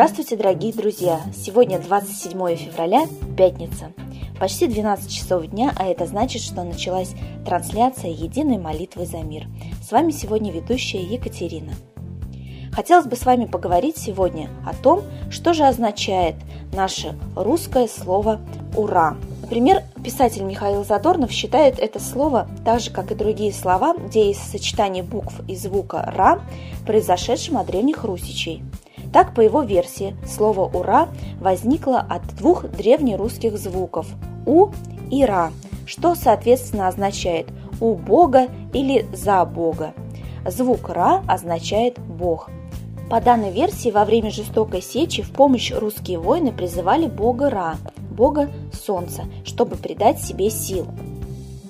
Здравствуйте, дорогие друзья! Сегодня 27 февраля, пятница. Почти 12 часов дня, а это значит, что началась трансляция единой молитвы за мир. С вами сегодня ведущая Екатерина. Хотелось бы с вами поговорить сегодня о том, что же означает наше русское слово «ура». Например, писатель Михаил Задорнов считает это слово, так же как и другие слова, где есть сочетание букв и звука «ра», произошедшим от древних русичей – так, по его версии, слово «ура» возникло от двух древнерусских звуков «у» и «ра», что, соответственно, означает «у Бога» или «за Бога». Звук «ра» означает «бог». По данной версии, во время жестокой сечи в помощь русские воины призывали бога Ра, бога Солнца, чтобы придать себе сил.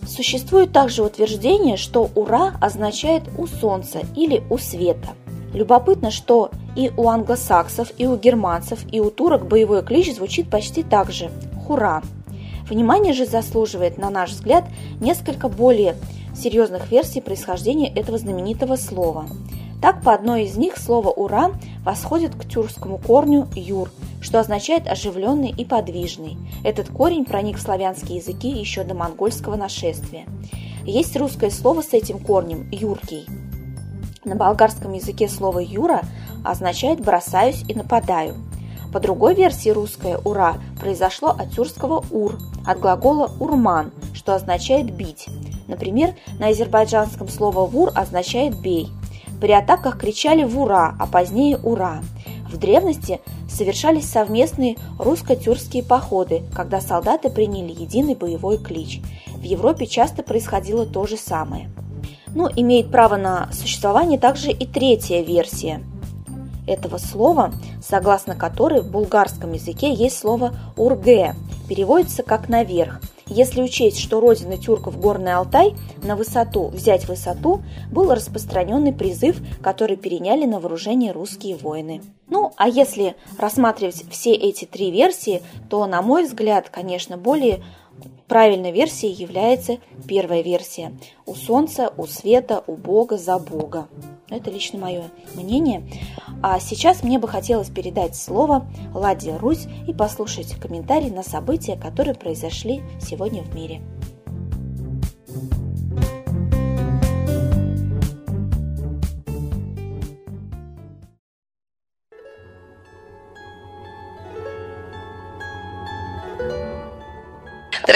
Существует также утверждение, что «ура» означает «у солнца» или «у света». Любопытно, что и у англосаксов, и у германцев, и у турок боевой клич звучит почти так же – «Хура». Внимание же заслуживает, на наш взгляд, несколько более серьезных версий происхождения этого знаменитого слова. Так, по одной из них слово «ура» восходит к тюркскому корню «юр», что означает «оживленный и подвижный». Этот корень проник в славянские языки еще до монгольского нашествия. Есть русское слово с этим корнем «юркий», на болгарском языке слово «юра» означает «бросаюсь и нападаю». По другой версии русское «ура» произошло от тюркского «ур», от глагола «урман», что означает «бить». Например, на азербайджанском слово «вур» означает «бей». При атаках кричали «вура», а позднее «ура». В древности совершались совместные русско-тюркские походы, когда солдаты приняли единый боевой клич. В Европе часто происходило то же самое – ну, имеет право на существование также и третья версия этого слова, согласно которой в булгарском языке есть слово «урге», переводится как «наверх». Если учесть, что родина тюрков Горный Алтай на высоту, взять высоту, был распространенный призыв, который переняли на вооружение русские воины. Ну, а если рассматривать все эти три версии, то, на мой взгляд, конечно, более Правильной версией является первая версия. У Солнца, у Света, у Бога, за Бога. Это лично мое мнение. А сейчас мне бы хотелось передать слово Ладе Русь и послушать комментарии на события, которые произошли сегодня в мире.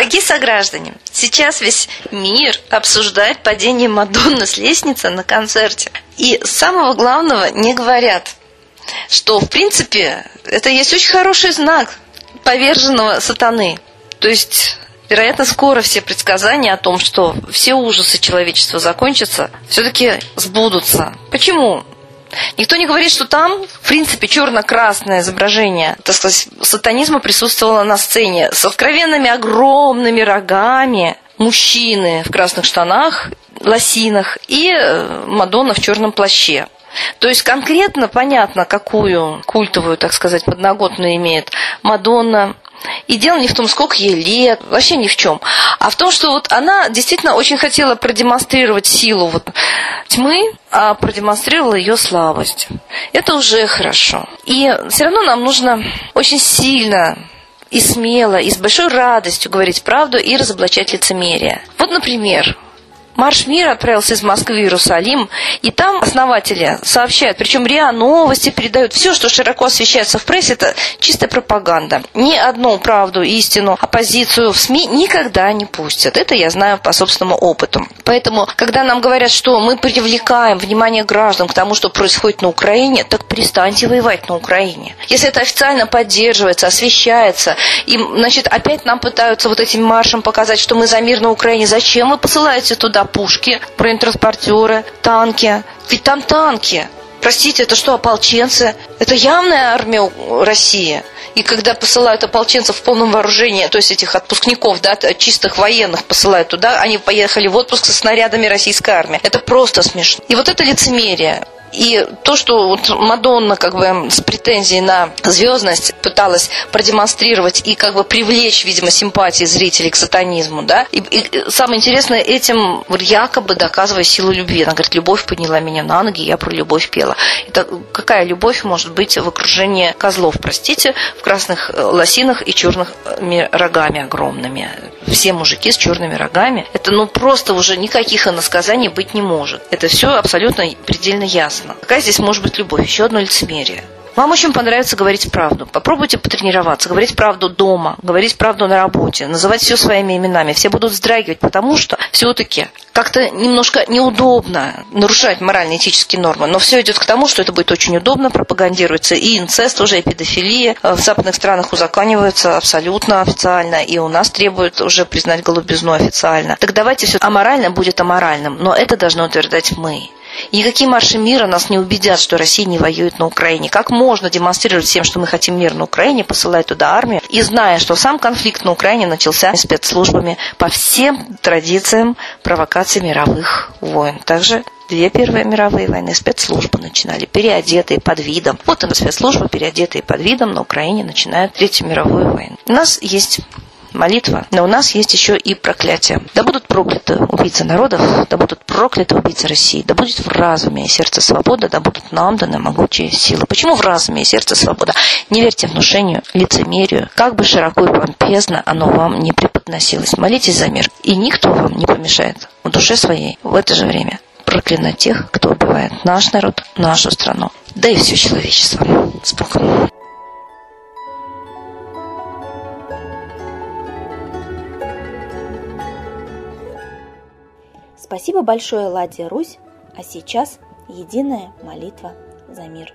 Дорогие сограждане, сейчас весь мир обсуждает падение Мадонны с лестницы на концерте. И самого главного не говорят, что, в принципе, это есть очень хороший знак поверженного сатаны. То есть Вероятно, скоро все предсказания о том, что все ужасы человечества закончатся, все-таки сбудутся. Почему? Никто не говорит, что там, в принципе, черно-красное изображение, так сказать, сатанизма присутствовало на сцене с откровенными огромными рогами, мужчины в красных штанах, лосинах и э, Мадонна в черном плаще. То есть конкретно понятно, какую культовую, так сказать, подноготную имеет Мадонна, и дело не в том, сколько ей лет, вообще ни в чем, а в том, что вот она действительно очень хотела продемонстрировать силу вот тьмы, а продемонстрировала ее слабость. Это уже хорошо. И все равно нам нужно очень сильно и смело, и с большой радостью говорить правду и разоблачать лицемерие. Вот, например, Марш мира отправился из Москвы в Иерусалим, и там основатели сообщают, причем РИА Новости передают все, что широко освещается в прессе, это чистая пропаганда. Ни одну правду, истину, оппозицию в СМИ никогда не пустят. Это я знаю по собственному опыту. Поэтому, когда нам говорят, что мы привлекаем внимание граждан к тому, что происходит на Украине, так перестаньте воевать на Украине. Если это официально поддерживается, освещается, и, значит, опять нам пытаются вот этим маршем показать, что мы за мир на Украине, зачем вы посылаете туда пушки, бронетранспортеры, танки. Ведь там танки. Простите, это что, ополченцы? Это явная армия России. И когда посылают ополченцев в полном вооружении, то есть этих отпускников, да, чистых военных посылают туда, они поехали в отпуск со снарядами российской армии. Это просто смешно. И вот это лицемерие. И то, что вот Мадонна как бы с претензией на звездность пыталась продемонстрировать и как бы привлечь, видимо, симпатии зрителей к сатанизму, да. И, и самое интересное, этим якобы доказывая силу любви. Она говорит, любовь подняла меня на ноги, я про любовь пела. Это какая любовь может быть в окружении козлов, простите, в красных э, лосинах и черных э, рогами огромными. Все мужики с черными рогами. Это ну просто уже никаких иносказаний быть не может. Это все абсолютно предельно ясно. Какая здесь может быть любовь? Еще одно лицемерие. Вам очень понравится говорить правду. Попробуйте потренироваться, говорить правду дома, говорить правду на работе, называть все своими именами. Все будут вздрагивать, потому что все-таки как-то немножко неудобно нарушать морально-этические нормы. Но все идет к тому, что это будет очень удобно, пропагандируется и инцест уже, и педофилия. В западных странах узаконивается абсолютно официально, и у нас требуют уже признать голубизну официально. Так давайте все аморально будет аморальным, но это должны утверждать мы. Никакие марши мира нас не убедят, что Россия не воюет на Украине. Как можно демонстрировать всем, что мы хотим мир на Украине, посылать туда армию, и зная, что сам конфликт на Украине начался спецслужбами по всем традициям провокации мировых войн. Также Две первые мировые войны спецслужбы начинали, переодетые под видом. Вот и спецслужбы, переодетые под видом, на Украине начинают Третью мировую войну. У нас есть молитва, но у нас есть еще и проклятие. Да будут прокляты убийцы народов, да будут прокляты убийцы России, да будет в разуме и сердце свобода, да будут нам даны могучие силы. Почему в разуме и сердце свобода? Не верьте внушению, лицемерию, как бы широко и помпезно оно вам не преподносилось. Молитесь за мир, и никто вам не помешает в душе своей в это же время проклинать тех, кто убивает наш народ, нашу страну, да и все человечество. С Богом. Спасибо большое, Ладья Русь, а сейчас единая молитва за мир.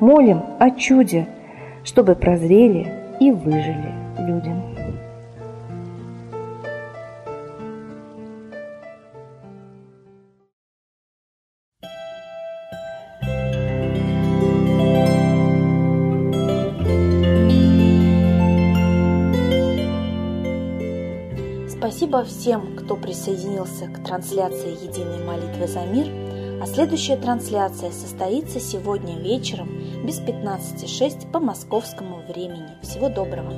Молим о чуде, чтобы прозрели и выжили люди. Спасибо всем, кто присоединился к трансляции единой молитвы за мир, а следующая трансляция состоится сегодня вечером без 15.06 по московскому времени. Всего доброго!